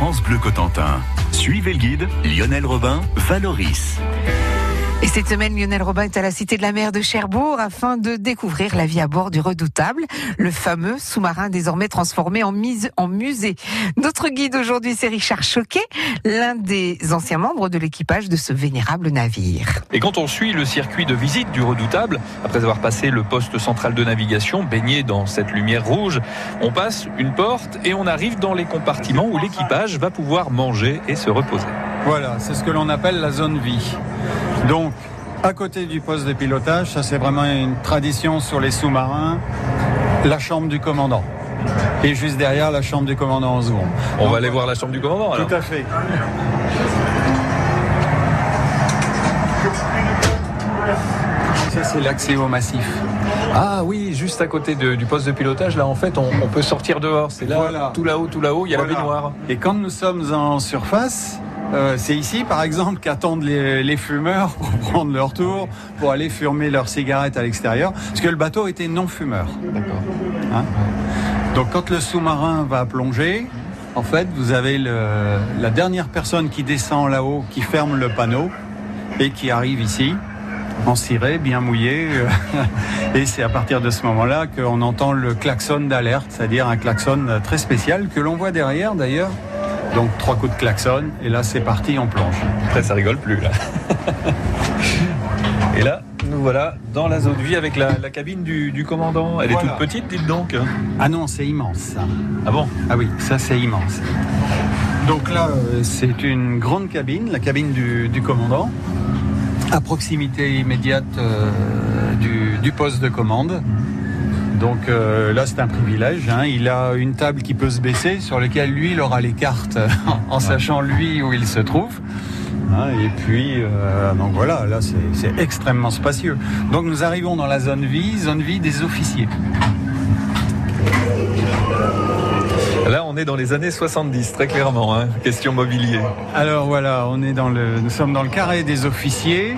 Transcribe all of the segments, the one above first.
France Bleu Cotentin. Suivez le guide Lionel Robin, Valoris. Et cette semaine, Lionel Robin est à la Cité de la Mer de Cherbourg afin de découvrir la vie à bord du Redoutable, le fameux sous-marin désormais transformé en, mise, en musée. Notre guide aujourd'hui, c'est Richard Choquet, l'un des anciens membres de l'équipage de ce vénérable navire. Et quand on suit le circuit de visite du Redoutable, après avoir passé le poste central de navigation, baigné dans cette lumière rouge, on passe une porte et on arrive dans les compartiments où l'équipage va pouvoir manger et se reposer. Voilà, c'est ce que l'on appelle la zone vie. Donc, à côté du poste de pilotage, ça c'est vraiment une tradition sur les sous-marins, la chambre du commandant. Et juste derrière, la chambre du commandant en second. On va aller voir la chambre du commandant alors. Tout à fait. Ça, c'est l'accès au massif. Ah oui, juste à côté de- du poste de pilotage, là en fait on, on peut sortir dehors. C'est là, Voilà. tout là-haut, tout là-haut, il y a Voilà. la baignoire. Et quand nous sommes en surface, euh, c'est ici, par exemple, qu'attendent les, les fumeurs pour prendre leur tour, pour aller fumer leurs cigarettes à l'extérieur, parce que le bateau était non fumeur. D'accord. Hein. Donc quand le sous-marin va plonger, en fait, vous avez le- la dernière personne qui descend là-haut, qui ferme le panneau et qui arrive ici en ciré, bien mouillé. euh, et c'est à partir de ce moment-là qu'on entend le klaxon d'alerte, c'est-à-dire un klaxon très spécial que l'on voit derrière d'ailleurs. Donc trois coups de klaxon et là c'est parti, on plonge. Après ça rigole plus là. et là, nous voilà dans la zone de vie avec la, la cabine du, du commandant. Elle est toute petite, dites donc. Ah non, c'est immense ça. Ah bon? Ah oui, ça c'est immense. Donc là, euh, c'est une grande cabine, la cabine du, du commandant, à proximité immédiate euh, du, du poste de commande. Donc euh, là, c'est un privilège. hein. Il a une table qui peut se baisser, sur laquelle lui, il aura les cartes en sachant lui où il se trouve. Hein, et puis, euh, donc voilà, là, c'est c'est extrêmement spacieux. Donc nous arrivons dans la zone vie, zone vie des officiers. Là, on est dans les années 70, très clairement. hein. Question mobilier. Alors voilà, on est dans le, nous sommes dans le carré des officiers.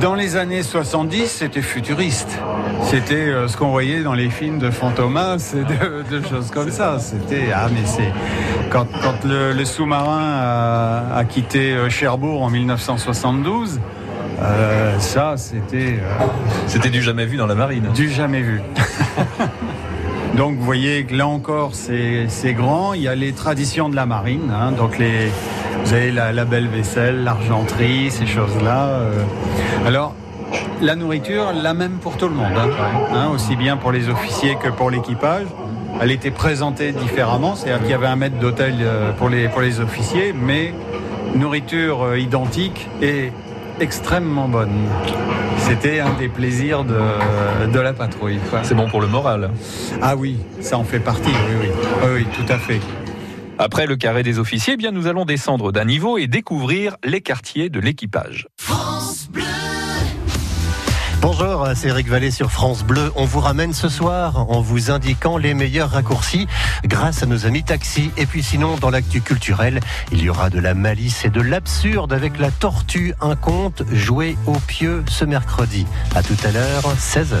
Dans les années 70, c'était futuriste. C'était euh, ce qu'on voyait dans les films de Fantomas et de, de choses comme ça. C'était ah mais c'est quand, quand le, le sous-marin a, a quitté euh, Cherbourg en 1972. euh, ça, c'était euh, C'était du jamais vu dans la marine. du jamais vu. Donc vous voyez que là encore c'est c'est grand. Il y a les traditions de la marine. hein. donc les, vous avez la, la belle vaisselle, l'argenterie, ces choses-là. Euh. Alors la nourriture, la même pour tout le monde, hein. Hein, aussi bien pour les officiers que pour l'équipage. Elle était présentée différemment, c'est-à-dire qu'il y avait un maître d'hôtel euh, pour les, pour les officiers, mais nourriture euh, identique et extrêmement bonne. C'était un des plaisirs de, de la patrouille. C'est bon pour le moral. Ah oui, ça en fait partie, oui, oui. Oui, oui, tout à fait. Après le carré des officiers, eh bien nous allons descendre d'un niveau et découvrir les quartiers de l'équipage. Bonjour, c'est Eric Vallée sur France Bleu. On vous ramène ce soir en vous indiquant les meilleurs raccourcis grâce à nos amis taxis. Et puis sinon, dans l'actu culturel, il y aura de la malice et de l'absurde avec la tortue, un conte joué au pieu ce mercredi. À tout à l'heure, 16h.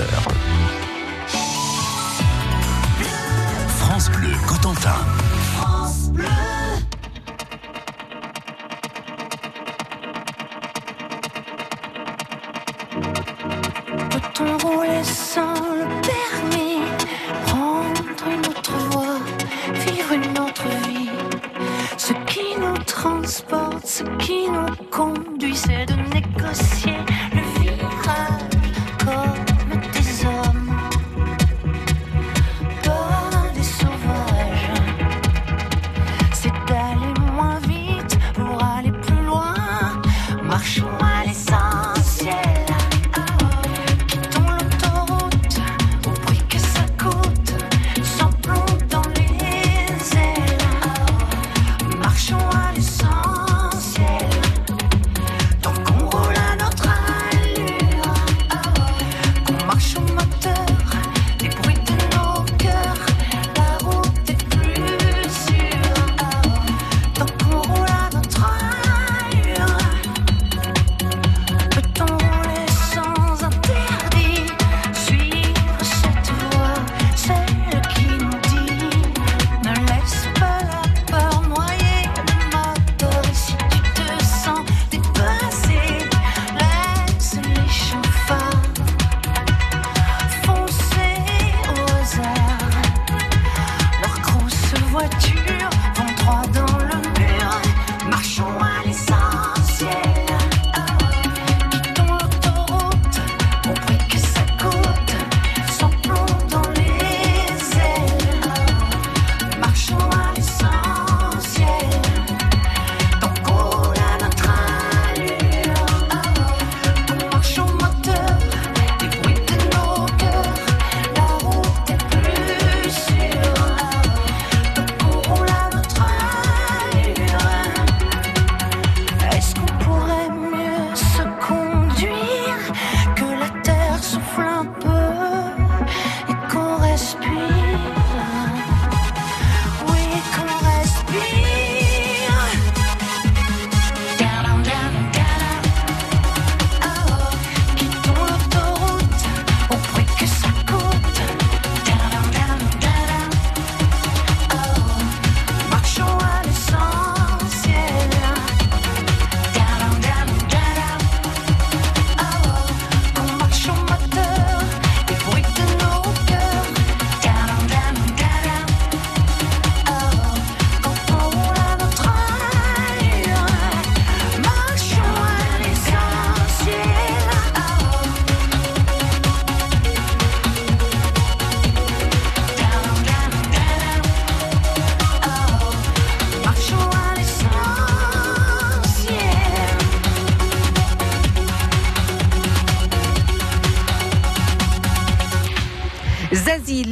France Bleu Cotentin. 돌고 있어.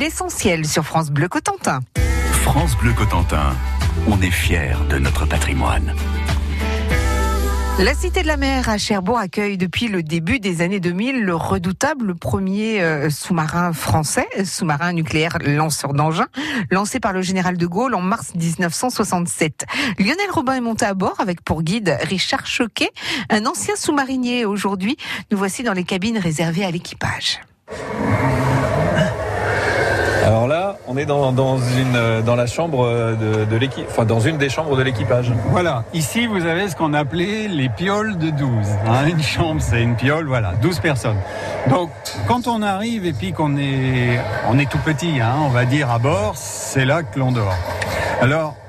L'essentiel sur France Bleu Cotentin. France Bleu Cotentin, on est fiers de notre patrimoine. La Cité de la Mer à Cherbourg accueille depuis le début des années 2000 le redoutable premier euh, sous-marin français, sous-marin nucléaire lanceur d'engins, lancé par le général de Gaulle en mars 1967. Lionel Robin est monté à bord avec pour guide Richard Choquet, un ancien sous-marinier. Aujourd'hui, nous voici dans les cabines réservées à l'équipage. Alors là, on est dans, dans une, euh, dans la chambre de, de l'équipe, enfin dans une des chambres de l'équipage. Voilà, ici vous avez ce qu'on appelait les pioles de 12. hein. une chambre, c'est une piole, voilà, 12 personnes. Donc quand on arrive et puis qu'on est, on est tout petit, hein, on va dire à bord, c'est là que l'on dort. Alors, euh,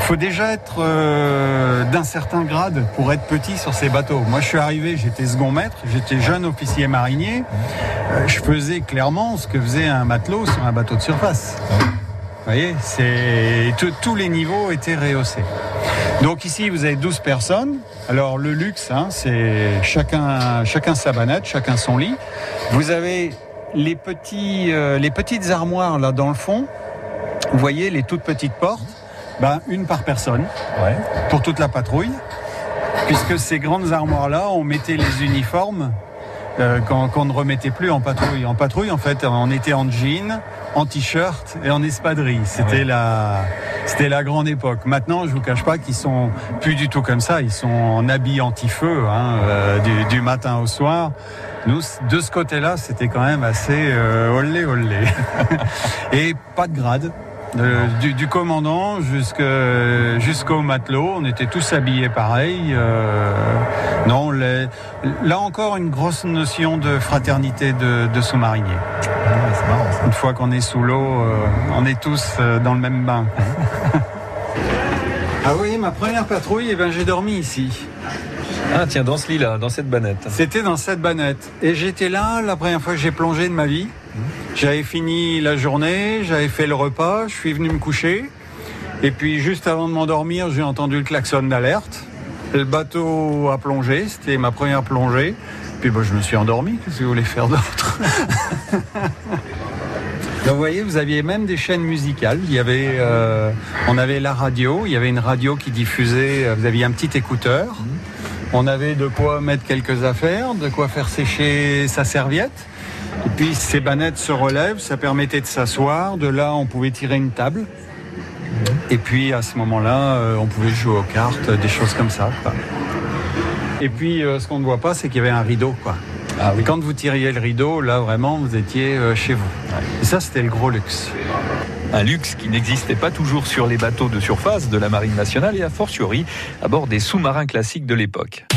faut déjà être euh, d'un certain grade pour être petit sur ces bateaux. Moi, je suis arrivé, j'étais second maître, j'étais jeune officier marinier. Euh, je faisais clairement ce que faisait un matelot sur un bateau de surface. Vous voyez, c'est tous les niveaux étaient rehaussés. Donc ici, vous avez 12 personnes. Alors le luxe, hein, c'est chacun, chacun sa banette, chacun son lit. Vous avez les petits, euh, les petites armoires là dans le fond. Vous voyez les toutes petites portes. Ben, une par personne Ouais. pour toute la patrouille. Puisque ces grandes armoires-là, on mettait les uniformes euh, qu'on ne remettait plus en patrouille. En patrouille, en fait, on était en jean, en t-shirt et en espadrille. C'était Ouais. la, c'était la grande époque. Maintenant, je vous cache pas qu'ils sont plus du tout comme ça. Ils sont en habits anti-feu hein, euh, du, du matin au soir. Nous, de ce côté-là, c'était quand même assez euh, olé olé. et pas de grade. Euh, du, du commandant jusqu'au matelot, on était tous habillés pareil. euh, non, les- là encore une grosse notion de fraternité de, de sous-mariniers. ça. Une fois qu'on est sous l'eau, euh, on est tous euh, dans le même bain. ah oui, ma première patrouille, eh ben, j'ai dormi ici. Ah tiens, dans ce lit-là, dans cette banette. C'était dans cette banette. Et j'étais là la première fois que j'ai plongé de ma vie. J'avais fini la journée, j'avais fait le repas, je suis venu me coucher. Et puis juste avant de m'endormir, j'ai entendu le klaxon d'alerte. Le bateau a plongé, c'était ma première plongée. Puis bah, je me suis endormi, qu'est-ce que vous voulez faire d'autre Donc vous voyez, vous aviez même des chaînes musicales. Il y avait, euh, on avait la radio, il y avait une radio qui diffusait, euh, vous aviez un petit écouteur. On avait de quoi mettre quelques affaires, de quoi faire sécher sa serviette. Et puis ces bannettes se relèvent, ça permettait de s'asseoir. De là, on pouvait tirer une table. Et puis à ce moment-là, euh, on pouvait jouer aux cartes, des choses comme ça. quoi. Et puis euh, ce qu'on ne voit pas, c'est qu'il y avait un rideau. Quoi. Ah Et quand vous tiriez le rideau, là vraiment, vous étiez euh, chez vous. Et ça, c'était le gros luxe. Un luxe qui n'existait pas toujours sur les bateaux de surface de la Marine nationale et a fortiori à bord des sous-marins classiques de l'époque.